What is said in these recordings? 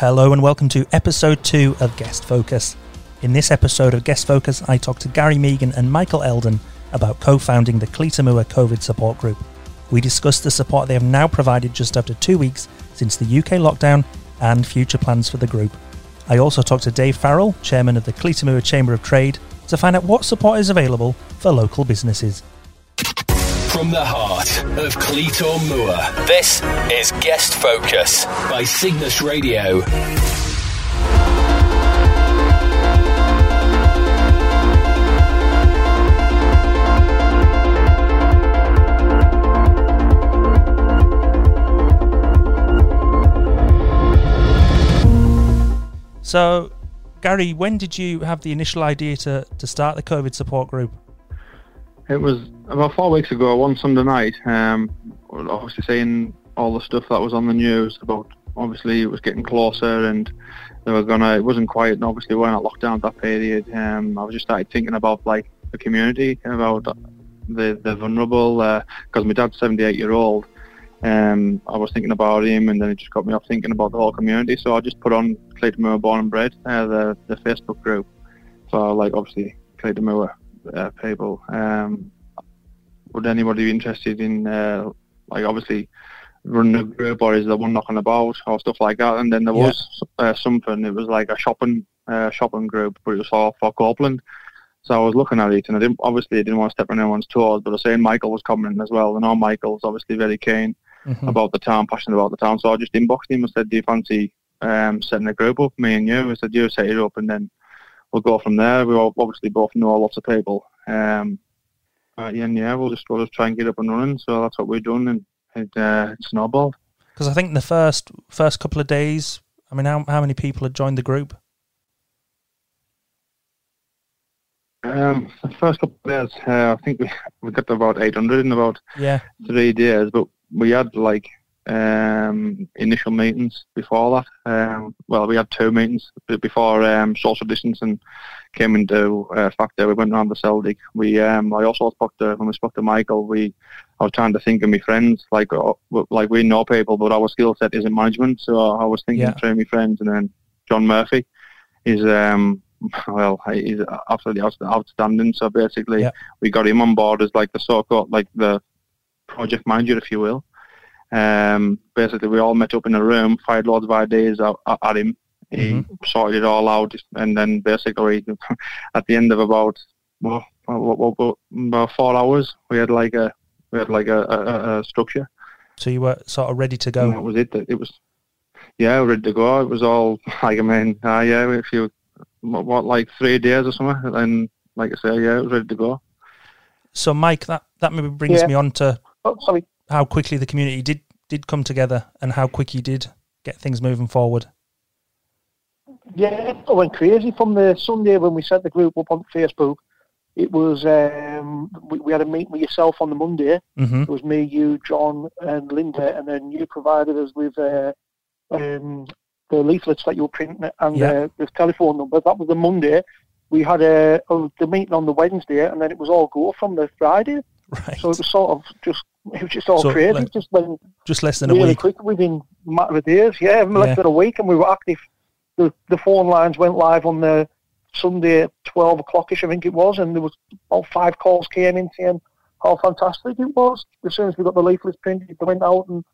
Hello and welcome to episode 2 of Guest Focus. In this episode of Guest Focus, I talk to Gary Megan and Michael Eldon about co founding the Cleator Moor COVID support group. We discuss the support they have now provided just after two weeks since the UK lockdown and future plans for the group. I also talk to Dave Farrell, chairman of the Cleator Moor Chamber of Trade, to find out what support is available for local businesses. From the heart of Cleator Moor, this is Guest Focus by Cygnus Radio. So, Gary, when did you have the initial idea to, to start the COVID support group? It was about four weeks ago, one Sunday night. Um, obviously seeing all the stuff that was on the news about obviously it was getting closer and they were gonna. It wasn't quite. And obviously, we we're not locked down at that period. Um, I was just started thinking about like the community, about the the vulnerable. Because uh, my dad's 78 year old. Um, I was thinking about him, and then it just got me off thinking about the whole community. So I just put on Cleator Moor Born and Bred, uh, the the Facebook group. So like obviously Cleator uh, people. Um, would anybody be interested in uh, like obviously running a group or is there one knocking about or stuff like that? And then there was uh, something. It was like a shopping uh, shopping group, but it was for for Copeland. So I was looking at it, and I didn't obviously I didn't want to step on anyone's toes, but I was saying Michael was coming as well. And all Michael's obviously very keen mm-hmm. about the town, passionate about the town. So I just inboxed him and said, "Do you fancy um, setting a group up, me and you?" I said, "You set it up, and then we'll go from there. We obviously both know lots of people. Um, yeah, yeah, we'll just we'll just try and get up and running. So that's what we're doing, and it, uh, it snowballed. Because I think the first first couple of days, I mean, how how many people had joined the group? Um, the first couple of days, uh, I think we we got about 800 in about yeah three days, but we had like um, initial meetings before that. Um, well, we had two meetings before um, social distancing came into uh, factor. We went around the Celtic. We um, I also spoke to when we spoke to Michael. We I was trying to think of my friends, like uh, like we know people, but our skill set isn't management. So I was thinking yeah. of my friends, and then John Murphy is um well he's absolutely outstanding. So basically, yeah. we got him on board as like the so-called like the project manager, if you will. Um, basically, we all met up in a room, fired loads of ideas at, at him. He mm-hmm. sorted it all out, and then basically, at the end of about well, about four hours, we had like a we had like a, a, a structure. So you were sort of ready to go. And that was it. It was yeah, ready to go. It was all like I mean, uh, yeah, if you what like three days or something, and like I say, yeah, it was ready to go. So, Mike, that that maybe brings yeah. me on to oh, sorry how quickly the community did did come together and how quick you did get things moving forward. Yeah, it went crazy from the Sunday when we set the group up on Facebook. It was um, we, we, had a meeting with yourself on the Monday. Mm-hmm. It was me, you, John, and Linda, and then you provided us with uh, um, the leaflets that you were printing and yeah. uh, the telephone number. That was the Monday. We had a, a, the meeting on the Wednesday, and then it was all go from the Friday. Right. So it was sort of just it was just all so crazy. Like, just when just less than really a week. quick within a matter of days. Yeah, less yeah. than a week, and we were active. The the phone lines went live on the Sunday at twelve o'clockish, I think it was, and there was about five calls came in saying how fantastic it was. As soon as we got the leaflets printed, they went out and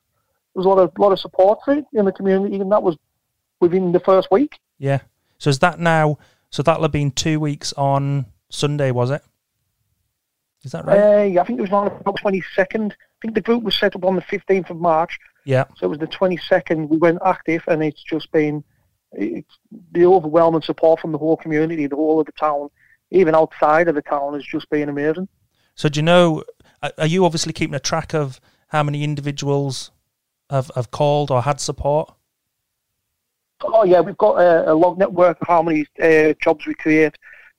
there was a lot of lot of support for it in the community, and that was within the first week. Yeah. So is that now? So that'll have been two weeks on Sunday, was it? Is that right? Uh, I think it was on the 22nd. I think the group was set up on the 15th of March. Yeah. So it was the 22nd. We went active, and it's just been it's the overwhelming support from the whole community, the whole of the town, even outside of the town, has just been amazing. So do you know? Are you obviously keeping a track of how many individuals have have called or had support? Oh yeah, we've got a, a log network of how many uh, jobs we create.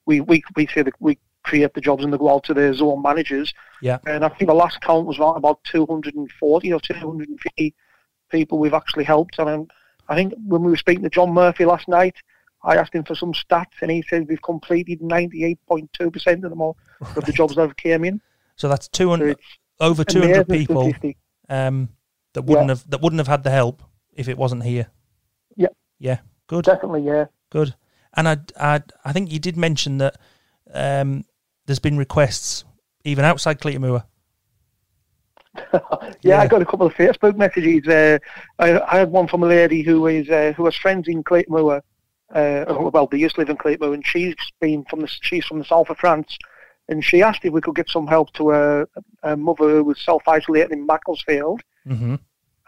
We we we say that we create the jobs and they go out to their zone managers. Yeah. And I think the last count was around about 240 or 250 people we've actually helped. And I think when we were speaking to John Murphy last night, I asked him for some stats and he said we've completed 98.2% of them all right. of the jobs that have came in. So that's 200, so over 200 people um, that wouldn't yeah. have that wouldn't have had the help if it wasn't here. Yeah. Yeah. Good. Definitely, yeah. Good. And I, I, I think you did mention that um, there's been requests even outside Cleator yeah, yeah, I got a couple of Facebook messages. Uh, I, I, had one from a lady who is uh, who has friends in Cleator Uh, well, they used to live in Cleator and she's been from the she's from the south of France, and she asked if we could get some help to a, a mother who was self isolating in Macclesfield. Mm-hmm.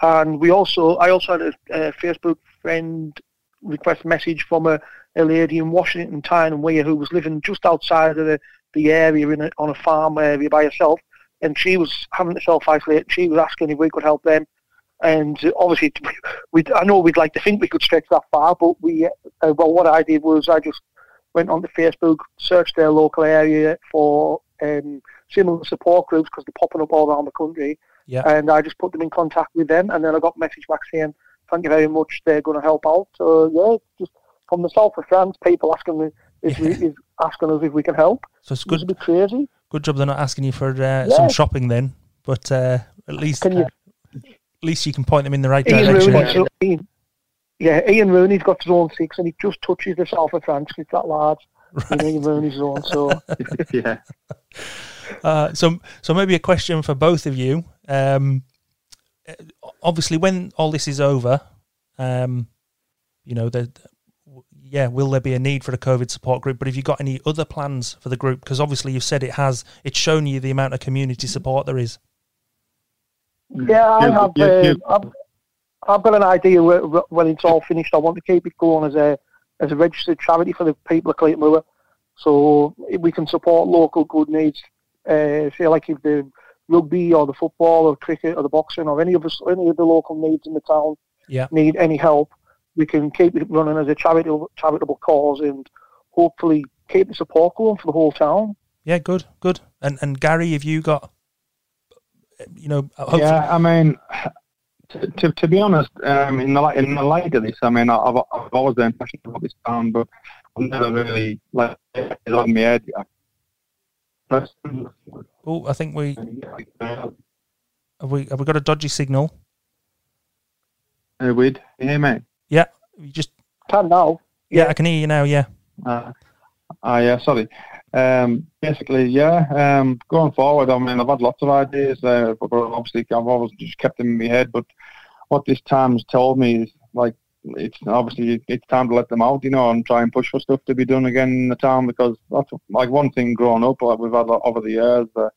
And we also, I also had a, a Facebook friend request message from a, a lady in Washington Tyne and Wear who was living just outside of the, the area in a, on a farm area by herself, and she was having to self-isolate. She was asking if we could help them, and obviously, we I know we'd like to think we could stretch that far, but we uh, well, what I did was I just went onto Facebook, searched their local area for um, similar support groups because they're popping up all around the country. Yeah. And I just put them in contact with them, and then I got a message back saying, "Thank you very much. They're going to help out." So yeah, just from the south of France, people asking me if yeah. we, is asking us if we can help. So it's good. It's a bit crazy. Good job they're not asking you for uh, yeah. some shopping then, but uh, at least you, at least you can point them in the right Ian direction. Rooney, Ian, yeah, Ian Rooney's got his own six, and he just touches the south of France. It's that large. Right. Ian Rooney's zone, so yeah. Uh, so, so maybe a question for both of you. Um, obviously, when all this is over, um, you know, the, yeah, will there be a need for a COVID support group? But have you got any other plans for the group? Because obviously, you've said it has. It's shown you the amount of community support there is. Yeah, I have. Uh, I've, I've got an idea where, when it's all finished. I want to keep it going as a as a registered charity for the people of Cleator Moor, so we can support local good needs uh, say like if the rugby or the football or cricket or the boxing or any of the any of the local needs in the town yeah. need any help, we can keep it running as a charitable charitable cause and hopefully keep the support going for the whole town. Yeah, good, good. And and Gary, have you got, you know, hopefully... yeah, I mean. To, to, to be honest, um, in the light in the light of this, I mean, I've, I've always been passionate about this town, but I've never really like it on my head. Oh, I think we have we have we got a dodgy signal. Uh, we'd hear me? Yeah, you just can now. Yeah, I can hear you now. Yeah. Uh, uh yeah. Sorry. Um, basically, yeah. Um, going forward, I mean, I've had lots of ideas, uh, but obviously, I've always just kept them in my head. But what this time's told me is like it's obviously it's time to let them out, you know, and try and push for stuff to be done again in the town because that's like one thing growing up. Like we've had over the years, the,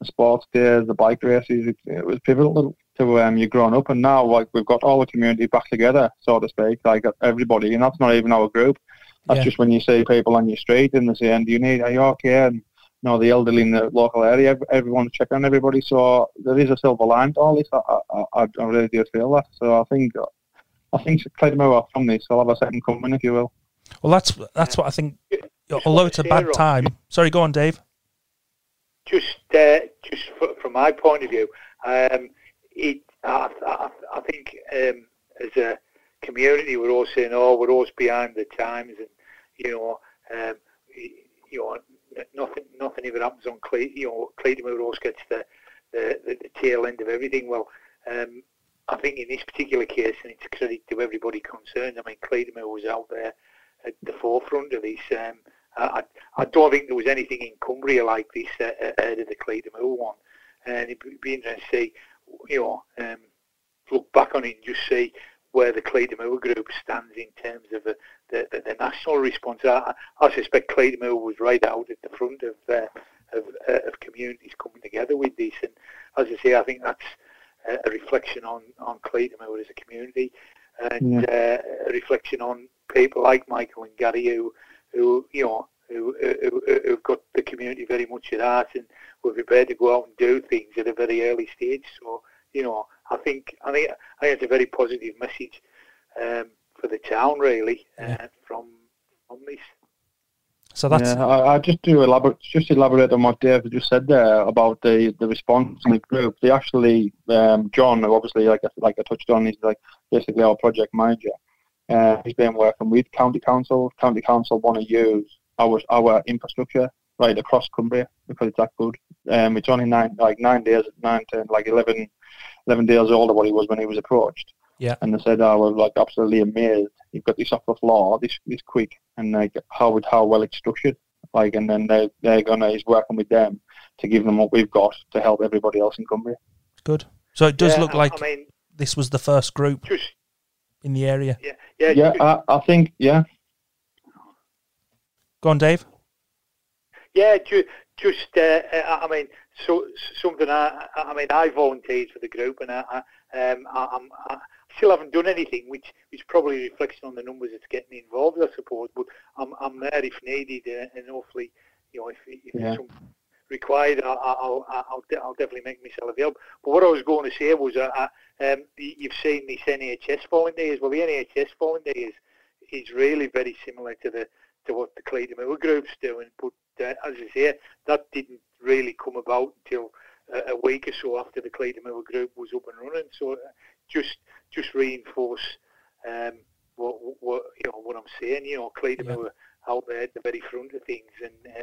the sports days, the bike races. It, it was pivotal to um, you growing up, and now like we've got all the community back together, so to speak. Like everybody, and that's not even our group. That's yeah. just when you see people on your street and they say, "Do you need? Are you okay?" And you know, the elderly in the local area, everyone's checking on everybody. So there is a silver line to all this. I, I, I really do feel that. So I think I think Clyde from this. I'll have a second coming, if you will. Well, that's that's what I think. Although it's a bad time. Sorry, go on, Dave. Just, uh, just from my point of view, um, it, I, I, I think um, as a community, we're all saying, "Oh, we're always behind the times," and you know, um, you know, nothing, nothing ever happens on Cle- you know, Cleator always gets the, the, the, the tail end of everything. Well, um, I think in this particular case, and it's a credit to everybody concerned, I mean, Cleator was out there at the forefront of this. Um, I, I don't think there was anything in Cumbria like this uh, ahead of the Cleator one. And it'd be interesting to see, you know, um, look back on it and just see where the Cleator group stands in terms of the, the, the, the national response. I, I suspect Cleator was right out at the front of, uh, of, uh, of communities coming together with this. And as I say, I think that's a reflection on, on Cleator as a community and yeah. uh, a reflection on people like Michael and Gary who, who you know, who, who, who've got the community very much at heart and were prepared to go out and do things at a very early stage. So, you know, I think I think I think it's a very positive message um, for the town, really, uh, from from this. So that's. Yeah, I, I just do elaborate, just elaborate on what Dave just said there about the, the response in the group. They actually, um, John, obviously, like I, like I touched on, he's like basically our project manager. Uh, he's been working with county council. County council want to use our our infrastructure right across Cumbria because it's that good. Um, it's only nine like nine days, nine to like 11, 11 days older what he was when he was approached. Yeah. And they said, "I oh, was like absolutely amazed you've got this off the floor, this this quick, and like how how well it's structured. Like, and then they're, they're gonna he's working with them to give them what we've got to help everybody else in Cumbria. Good. So it does Yeah, look like I mean, this was the first group in the area. yeah, yeah, Yeah, I, I think yeah, Go on, Dave. Yeah, ju- just uh, uh, I mean, so something. I, I mean, I volunteered for the group, and I, I, um, I, I'm, I still haven't done anything, which is probably a reflection on the numbers that's getting involved, I suppose. But I'm, I'm there if needed, uh, and hopefully, you know, if, if Yeah. it's some required, I'll, I'll, I'll, I'll, de- I'll definitely make myself available. But what I was going to say was, uh, uh, um, you've seen this NHS volunteers. Well, the NHS volunteers is really very similar to the to what the Cleator Moor group's doing. But uh, as I say, that didn't really come about until uh, a week or so after the Cleator Moor group was up and running. So uh, just just reinforce um, what, what you know what I'm saying. You know, Cleator Yeah. Moor out there at the very front of things and uh,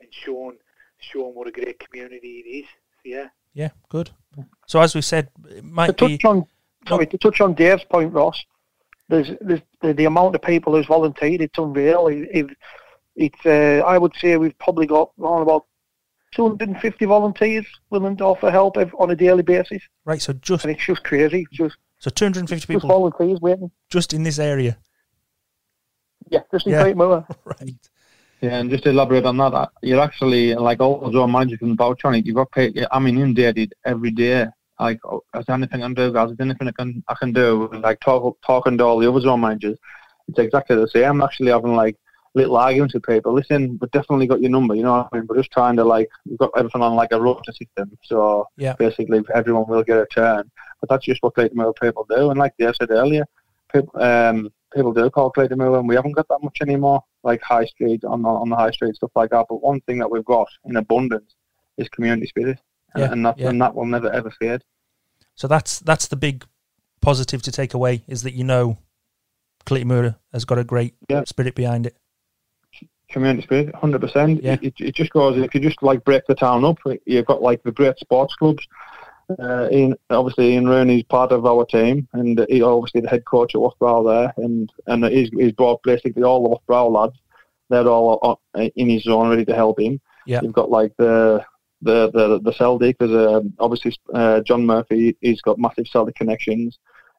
and showing showing what a great community it is. Yeah. Yeah, good. So as we said, it To might be. touch on, sorry, to touch on Dave's point, Ross. There's, there's the, the amount of people who's volunteered. It's unreal. It, it, it's uh, I would say we've probably got around about 250 volunteers willing to offer help on a daily basis, Right, so just and it's just crazy. Just so 250 just people volunteers waiting. just in this area. Yeah, just in Yeah. Great Moor. Right. yeah, and just to elaborate on that, uh, you're actually like all the zone managers can vouch on it. You've got paid. I'm inundated every day. Like, is there anything I can do, guys? Is there anything I can I can do? Like talk, talking to all the other zone managers, it's exactly the same. I'm actually having like little arguments with people. Listen, we've definitely got your number. You know what I mean? We're just trying to like we've got everything on like a rota system. So Yeah. basically, everyone will get a turn. But that's just what Cleator Moor people do. And like Dave said earlier, people um people do call Cleator Moor, and we haven't got that much anymore. Like high street on the, on the high street stuff like that. But one thing that we've got in abundance is community spirit, Yeah, and that yeah. and that will never ever fade. So that's that's the big positive to take away is that you know Cleator Moor has got a great Yeah. spirit behind it. community spirit, hundred percent. Yeah. It, it just goes if you just like break the town up. You've got like the great sports clubs. Uh, Ian, obviously, Ian Rooney's part of our team, and he obviously the head coach at Loughborough there, and and he's he's brought basically all the Loughborough lads. They're all uh, in his zone, ready to help him. Yeah. You've got like the the the the Celtic. There's um, obviously uh, John Murphy. He's got massive Celtic connections.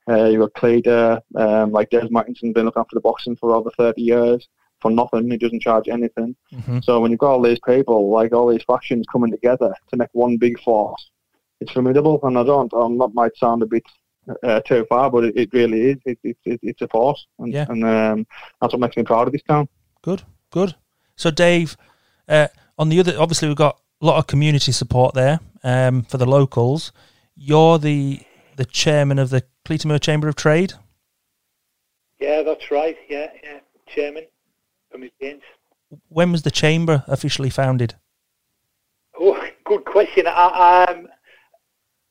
Uh, you've got Cleator, um, like Des Mackinson, been looking after the boxing for over 30 years for nothing. He doesn't charge anything. hmm So when you've got all these people, like all these factions coming together to make one big force, it's formidable. And I don't, um, that might sound a bit uh, too far, but it, it really is. It, it, it, it's a force, and, Yeah. and um, that's what makes me proud of this town. Good, good. So Dave, uh, on the other, obviously we've got lot of community support there um, for the locals. You're the the chairman of the Cleator Moor Chamber of Trade. Yeah, that's right. Yeah, yeah. Chairman from his. When was the chamber officially founded? Oh, good question. I, um,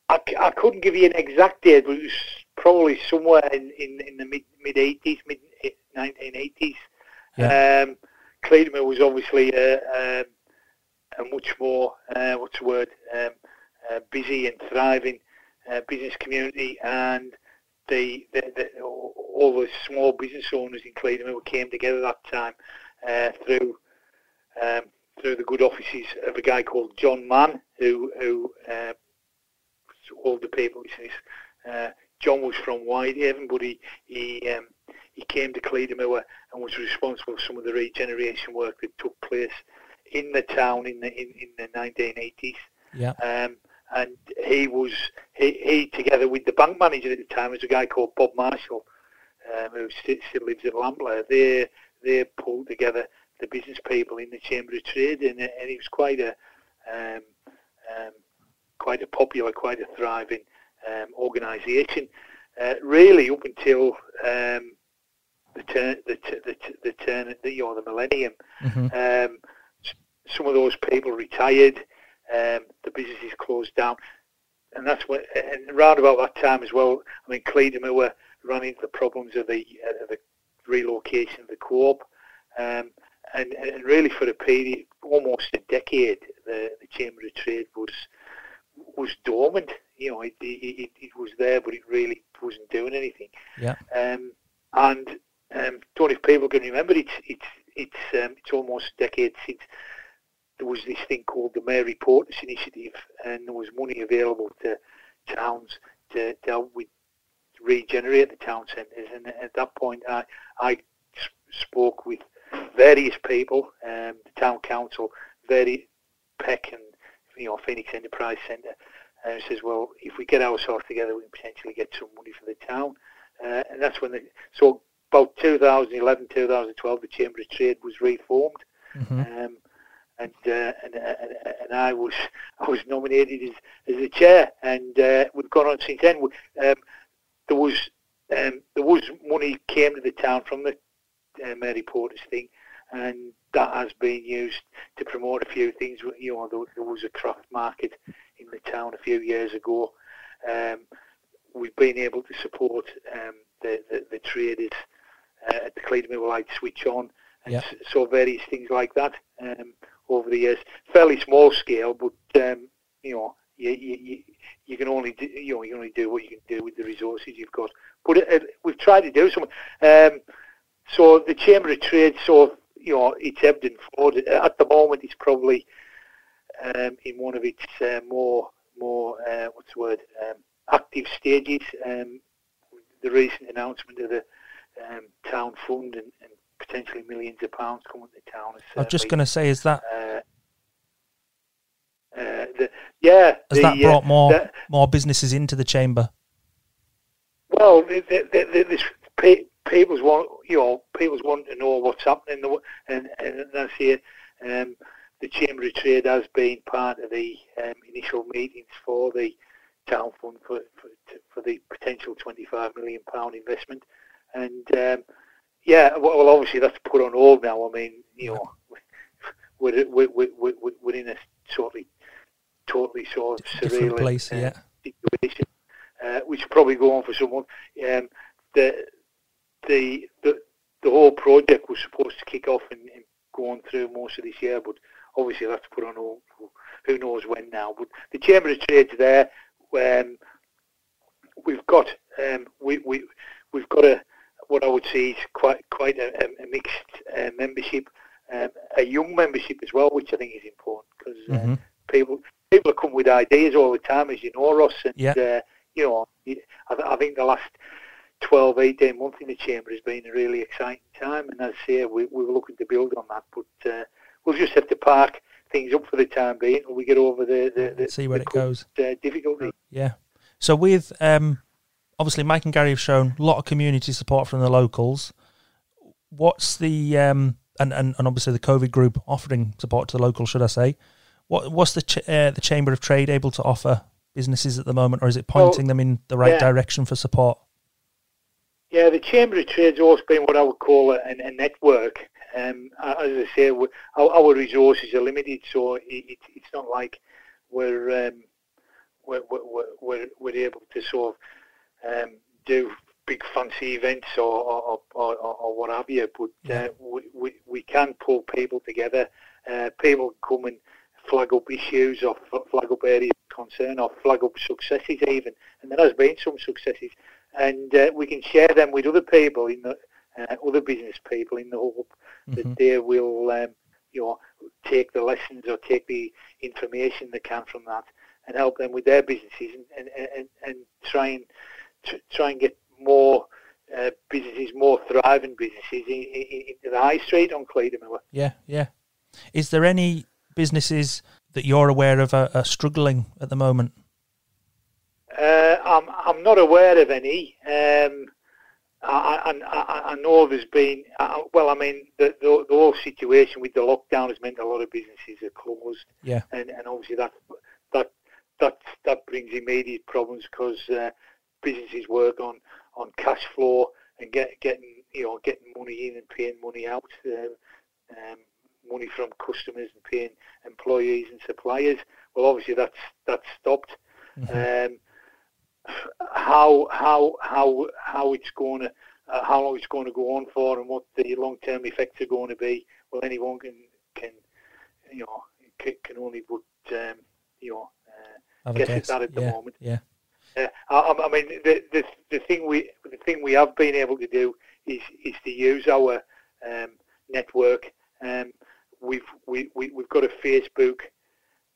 I, I couldn't give you an exact date, but it was probably somewhere in, in, in the mid mid eighties, mid nineteen eighties. Um, Cleator was obviously a, um a much more uh, what's the word um, uh, busy and thriving uh, business community, and the, the, the all the small business owners in Cleator came together that time uh, through um, through the good offices of a guy called John Mann, who who uh, all the people. Uh, John was from Whitehaven, but he he um, he came to Cleator Moor and was responsible for some of the regeneration work that took place in the town in the in, in the 1980s. Yeah. Um, and he was he, he together with the bank manager at the time was a guy called Bob Marshall, um, who still, still lives in Lambley. They they pulled together the business people in the Chamber of Trade, and, and it was quite a um, um, quite a popular, quite a thriving um, organisation. Uh, really, up until um, the turn, the, t- the, t- the turn, the, you know, the millennium, hmm um, some of those people retired. Um, the businesses closed down, and that's when. And around about that time as well, I mean, Cleedham were running into the problems of the uh, the relocation of the co-op, um, and, and really for a period, almost a decade, the, the Chamber of Trade was was dormant. You know, it, it, it, it was there, but it really wasn't doing anything. Yeah. Um, and um, don't know if people can remember. It's it's it's um, it's almost a decade since there was this thing called the Mary Portas Initiative, and there was money available to towns to, to help with regenerate the town centres. And at that point, I I spoke with various people, um, the town council, very Peck and you know Phoenix Enterprise Centre, and says, well, if we get ourselves together, we can potentially get some money for the town. Uh, and that's when the so about 2011, 2012, the Chamber of Trade was reformed, mm-hmm. um, and, uh, and, and and I was I was nominated as as the chair, and uh, we've gone on since then. Um, there was um, there was money came to the town from the uh, Mary Portas thing, and that has been used to promote a few things. You know, there, there was a craft market in the town a few years ago. Um, we've been able to support um, the, the, the traders uh, at the Clyde Light switch on, and yep. so various things like that um, over the years. Fairly small scale, but um, you know, you, you, you can only do, you know you only do what you can do with the resources you've got. But it, it, we've tried to do something. Um, so the Chamber of Trade, so you know, it's ebbed and flowed. At the moment, it's probably um, in one of its uh, more more uh, what's the word um, active stages. Um, the recent announcement of the um, town fund and, and, potentially millions of pounds coming to town. I was just going to say, is that? Uh, uh, the, yeah, has the, that uh, brought more the, more businesses into the chamber? Well, this people's want you know people's want to know what's happening, and and that's here. Um, the Chamber of Trade has been part of the um, initial meetings for the town fund for for, for the potential 25 million pound investment, and um, yeah, well, obviously that's put on hold now. I mean, you know, we're we're we're, we're in a totally totally sort of surreal place, uh, yeah. situation, uh, which probably go on for someone. Um, the the the the whole project was supposed to kick off and, and go on through most of this year, but obviously that's put on hold. Who knows when now? But the Chamber of Trade's there. Um, we've got um, we we we've got a what I would say is quite quite a, a mixed uh, membership, um, a young membership as well, which I think is important because uh, mm-hmm. people people come with ideas all the time, as you know, Ross. And yeah. uh, you know, I, I think the last 12, 18 months in the chamber has been a really exciting time. And as I say, we, we were looking to build on that, but uh, we'll just have to park things up for the time being until we get over the, the, the see where the it goes. Uh, difficulty. Yeah. So with um, obviously Mike and Gary have shown a lot of community support from the locals. What's the um, and, and, and obviously the COVID group offering support to the locals, should I say? What what's the ch- uh, the Chamber of Trade able to offer businesses at the moment, or is it pointing well, them in the right yeah. direction for support? Yeah, the Chamber of Trade's always been what I would call a, a network. Um, as I say, our, our, resources are limited, so it, it, it's not like we're, um, we're, we're, we're, we're, able to sort of um, do big fancy events or, or, or, or what have you, but uh, we, we, we can pull people together. Uh, people come and flag up issues or flag up areas of concern or flag up successes even, and there has been some successes and uh, we can share them with other people in the uh, other business people in the hope mm-hmm. that they will um, you know take the lessons or take the information they can from that and help them with their businesses and and, and, and try and try and get more uh, businesses, more thriving businesses in, in, into the high street on Cleator Moor. Yeah, yeah. Is there any businesses that you're aware of are, are struggling at the moment? Uh, I'm I'm not aware of any. Um, I, I, I know there's been uh, well, I mean the, the, the whole situation with the lockdown has meant a lot of businesses are closed. Yeah. And and obviously that that that that brings immediate problems because uh, businesses work on on cash flow and get getting you know getting money in and paying money out. Uh, um, money from customers and paying employees and suppliers. Well, obviously that's that's stopped. Mm-hmm. Um, how how how how it's going to uh, how long it's going to go on for and what the long term effects are going to be. Well, anyone can can you know can, can only put um, you know uh, guess, at that at the yeah, moment. Yeah. Uh, I, I, mean, the, the the thing we the thing we have been able to do is is to use our um, network. Um, we've we, we we've got a Facebook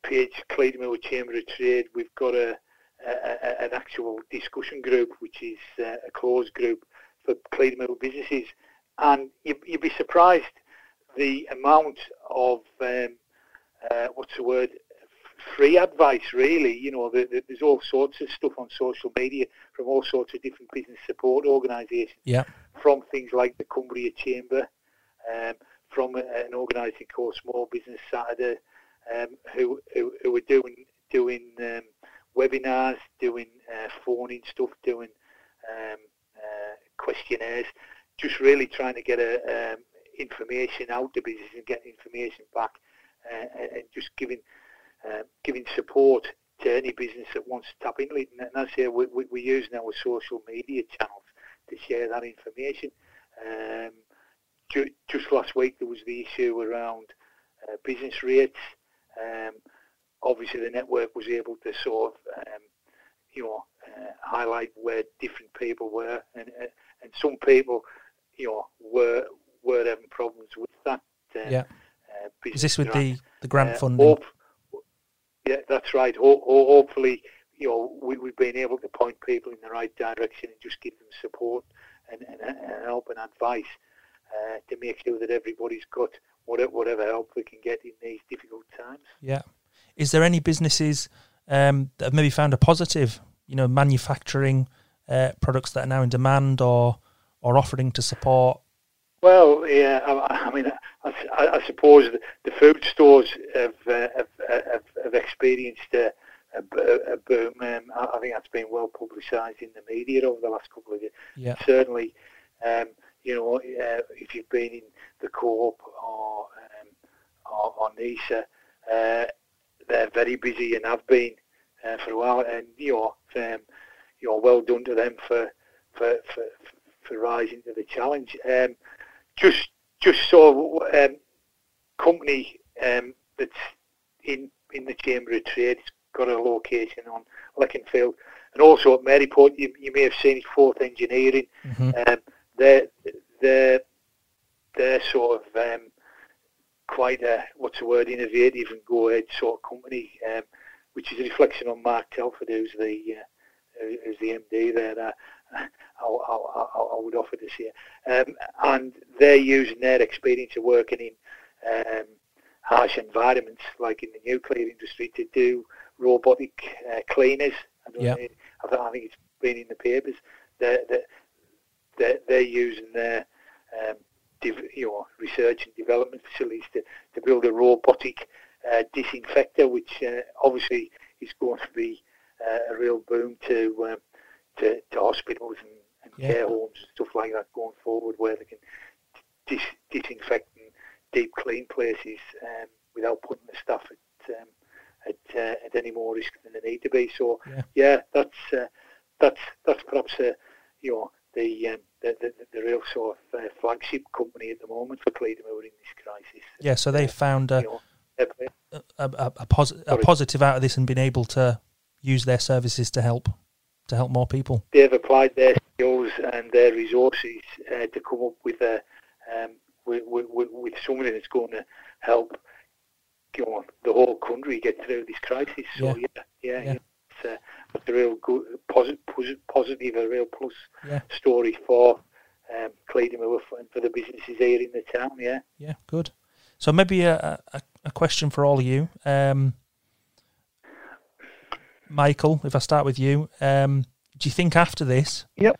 page, Cleator Chamber of Trade. We've got a, a, a, an actual discussion group, which is uh, a closed group for Cleator businesses, and you, you'd be surprised the amount of um, uh, what's the word free advice really. You know the, the, there's all sorts of stuff on social media from all sorts of different business support organisations. Yeah. From things like the Cumbria Chamber um, from an organising called Small Business Saturday um, who, who, who are doing doing um, webinars doing uh, phoning stuff doing um, uh, questionnaires just really trying to get a, um, information out to business and get information back uh, and just giving uh, giving support to any business that wants to tap into it. And I say we, we, we're using our social media channels to share that information. Um, ju- just last week there was the issue around uh, business rates. Um, obviously the network was able to sort of um, you know uh, highlight where different people were and uh, and some people you know were were having problems with that. Uh, yeah. Uh, Is this with the, the grant funding? Hope, yeah, that's right. Ho- ho- hopefully, you know, we, we've been able to point people in the right direction and just give them support and, and, and help and advice uh, to make sure that everybody's got whatever, whatever help we can get in these difficult times. Yeah. Is there any businesses um, that have maybe found a positive, you know, manufacturing uh, products that are now in demand or or offering to support well, yeah, I, I mean, I, I, suppose the food stores have uh, have, have, have, experienced a, a, a boom. Um, I, think that's been well publicised in the media over the last couple of years. Yeah. Certainly, um, you know, uh, if you've been in the co-op or um, or, or NISA, uh, they're very busy and have been uh, for a while. And you know, um, you know, well done to them for for for, for rising to the challenge. Um, just just so um, company um, that's in in the Chamber of Trade It's got a location on Leconfield, and also at Maryport. You, you may have seen Forth Engineering. Mm-hmm. Um, they're they're they're sort of um, quite a what's the word innovative and go ahead sort of company, um, which is a reflection on Mark Telford, who's the uh, who's the MD there. Uh, I, I, I, would offer this year. Um, and they're using their experience of working in um, harsh environments, like in the nuclear industry, to do robotic uh, cleaners. I, yeah. know, I think it's been in the papers. They're, they're, they're using their um, you know, research and development facilities to, to build a robotic uh, disinfector, which uh, obviously is going to be uh, a real boom to um, to, to hospitals and, and yeah. care homes and stuff like that going forward where they can dis- disinfect and deep clean places um, without putting the staff at, um, at, uh, at any more risk than they need to be. So yeah, yeah that's uh, that's that's perhaps uh, you know the, um, the, the, the real sort of uh, flagship company at the moment for Cleator in this crisis. Yeah, so they found a, you know, a, a, a, posi- a positive out of this and been able to use their services to help to help more people? They've applied their skills and their resources uh, to come up with a um, with, with, with, something that's going to help you know, the whole country get through this crisis. So yeah, yeah, yeah, yeah. It's, uh, it's, a real good, positive, positive, a real plus yeah. story for um, Cleator and for the businesses here in the town. Yeah, yeah, good. So maybe a, a, a question for all of you. Um, Michael, if I start with you, um, do you think after this? Yep.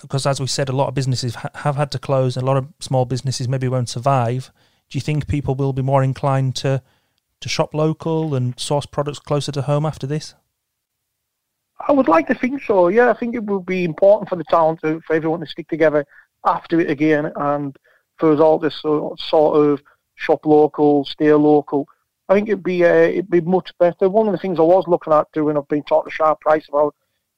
Because uh, as we said, a lot of businesses ha- have had to close. A lot of small businesses maybe won't survive. Do you think people will be more inclined to to shop local and source products closer to home after this? I would like to think so. Yeah, I think it would be important for the town to for everyone to stick together after it again, and for us all to sort of shop local, stay local, I think it'd be uh, it'd be much better. One of the things I was looking at doing, I've been talking to Sharp Price about,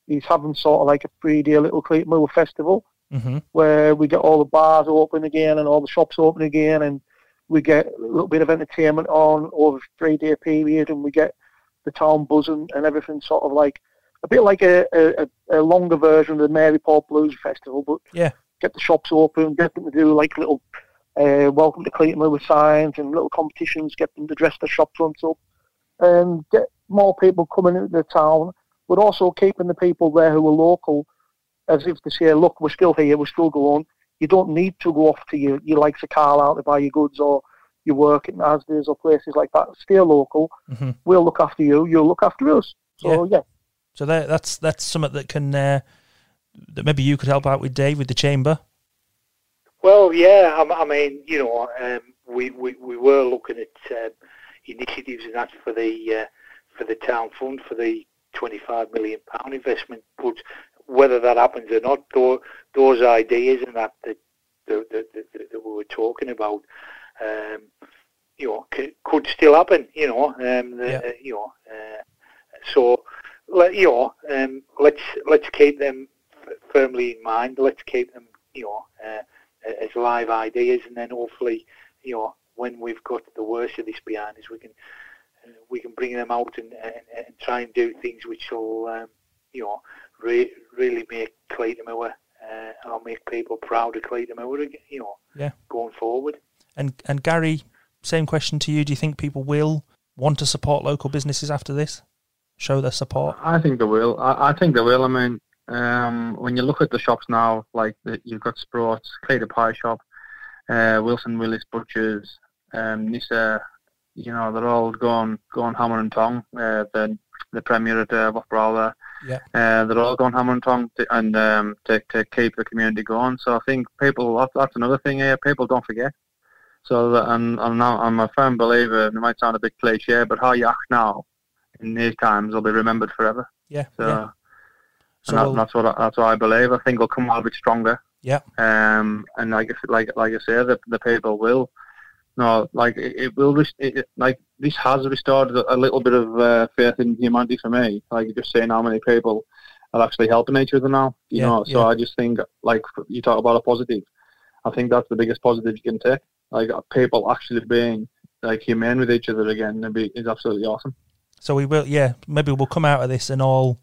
is having sort of like a three-day little Cleator Moor festival mm-hmm. where we get all the bars open again and all the shops open again, and we get a little bit of entertainment on over a three-day period, and we get the town buzzing and everything sort of like a bit like a, a, a longer version of the Maryport Blues Festival, but yeah, get the shops open, get them to do like little uh, welcome to Cleator with signs and little competitions, get them to dress their shop fronts up, and get more people coming into the town, but also keeping the people there who are local as if to say, look, we're still here, we're still going. You don't need to go off to your, your likes of Carlisle to buy your goods or you work at Asda's or places like that. Stay local. Mm-hmm. We'll look after you. You'll look after us. So yeah. yeah. So that, that's that's something that can uh, that maybe you could help out with Dave with the chamber. Well, yeah. I, I mean, you know, um, we, we we were looking at um, initiatives and that for the uh, for the town fund for the 25 million pound investment. But whether that happens or not, those, those ideas and that that, that, that, that we were talking about, um, you know, could, could, still happen. You know, um, the, yeah. uh, you know, uh, so let you know, um, let's let's keep them f- firmly in mind. Let's keep them, you know, uh, as live ideas, and then hopefully, you know, when we've got the worst of this behind us, we can uh, we can bring them out and, and, and try and do things which will, um, you know, re- really make Cleator Moor uh, or make people proud of Cleator Moor, you know, yeah. going forward. And and Gary, same question to you. Do you think people will want to support local businesses after this? Show their support? I think they will. I, I think they will. I mean, um, when you look at the shops now, like the, you've got Sproats, Cleator Pie Shop, uh, Wilson Willis Butchers, um, Nisa, you know, they're all going going hammer and tong. Uh, the the premier at uh, Brawler. Yeah. Uh, they're all going hammer and tong to, and um, to, to keep the community going. So I think people, that's, that's another thing here, people don't forget. So that, and, and I'm a firm believer, it might sound a bit cliche, but how you act now in these times will be remembered forever. Yeah. So, yeah. So that, we'll, that's what I, that's what I believe. I think we'll come out a bit stronger. Yeah. Um, and like like like I say, the the people will no, like it, it will. Rest- it, like this has restored a, little bit of uh, faith in humanity for me. Like just saying how many people are actually helping each other now. You yeah, know, so yeah. I just think like you talk about a positive. I think that's the biggest positive you can take. Like people actually being like humane with each other again be, is absolutely awesome. So we will, yeah. Maybe we'll come out of this and all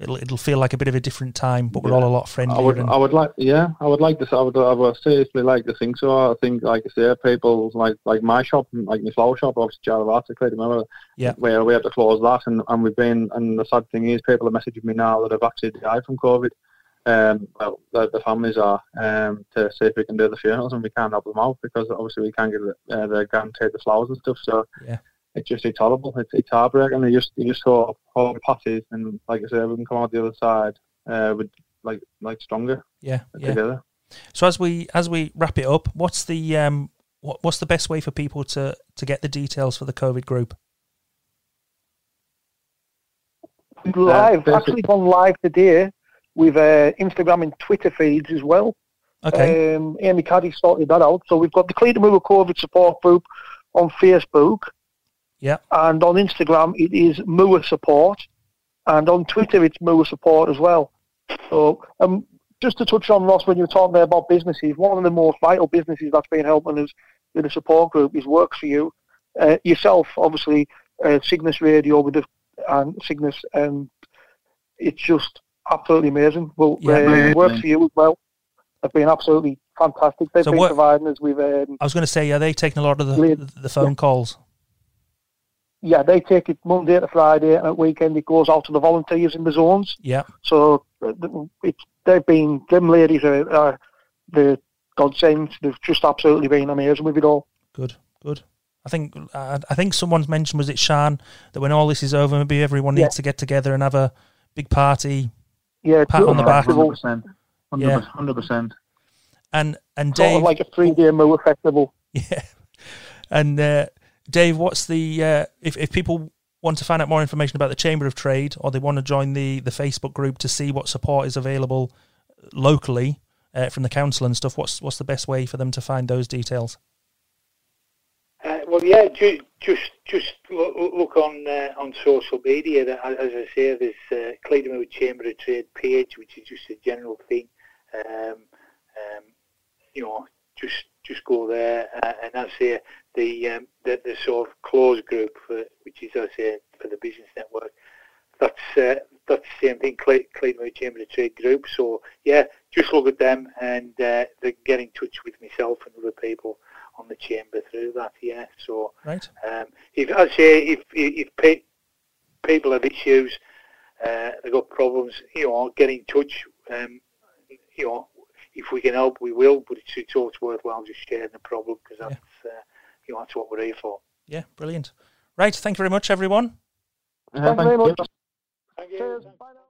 it'll it'll feel like a bit of a different time, but we're all a lot friendlier. I would, and... I would like, yeah, I would like to. I would, I would seriously like to think so. I think, like I say, people like like my shop, like my flower shop, obviously Jaravatic, remember, yeah, where we had to close that, and, and we've been, and the sad thing is, people are messaging me now that have actually died from COVID. Um, well, the, the families are um, to see if we can do the funerals, and we can't help them out because obviously we can't get uh, the guaranteed the flowers and stuff. So yeah it's just it's horrible. It's it's heartbreaking. You just you just hope hope passes, and like I said, we can come out the other side uh, with like like stronger. Yeah, together. Yeah. So as we as we wrap it up, what's the um what, what's the best way for people to to get the details for the COVID group? Live, uh, actually gone live today with uh, Instagram and Twitter feeds as well. Okay. Um, Amy Caddy sorted that out. So we've got the Cleator Moor COVID support group on Facebook. Yeah. And on Instagram, it is Moor Support. And on Twitter, it's Moor Support as well. So, um, just to touch on, Ross, when you were talking there about businesses, one of the most vital businesses that's been helping us with the support group is Works for You. Uh, yourself, obviously, uh, Cygnus Radio with the and Cygnus, um, it's just absolutely amazing. Well, yeah, uh, Works for You as well have been absolutely fantastic. They've so been what, providing us with. Um, I was going to say, are they taking a lot of the, the phone yeah. calls? Yeah, they take it Monday to Friday, and at weekend it goes out to the volunteers in the zones. Yeah. So it's they've been them ladies are, are the godsends. They've just absolutely been amazing with it all. Good, good. I think uh, I think someone's mentioned was it Shan that when all this is over, maybe everyone needs yeah. to get together and have a big party. Yeah, pat on the back. Hundred percent. Hundred percent. And and Dave, sort of like a three day Moor festival. Yeah, and. Uh, Dave, what's the uh, if if people want to find out more information about the Chamber of Trade or they want to join the the Facebook group to see what support is available locally uh, from the council and stuff, what's what's the best way for them to find those details? Uh, well, yeah, ju- just just look, look on uh, on social media. As I say, there's uh, Cleator Chamber of Trade page, which is just a general thing. Um, um, you know, just just go there, uh, and I say the, um, the the sort of closed group, for, which is I say for the business network. That's uh, that's the same thing, Cleator Chamber of Trade group. So yeah, just look at them and uh, they get in touch with myself and other people on the chamber through that. Yeah. So right. Um, if I say if if, if people have issues, uh, they've got problems, you know, get in touch. Um, you know, if we can help, we will. But it's, it's always worthwhile just sharing the problem because that's yeah. uh, you know that's what we're here for. Yeah, brilliant. Right, thank you very much, everyone. Uh, thank you very much. Thank you. Cheers. Bye now.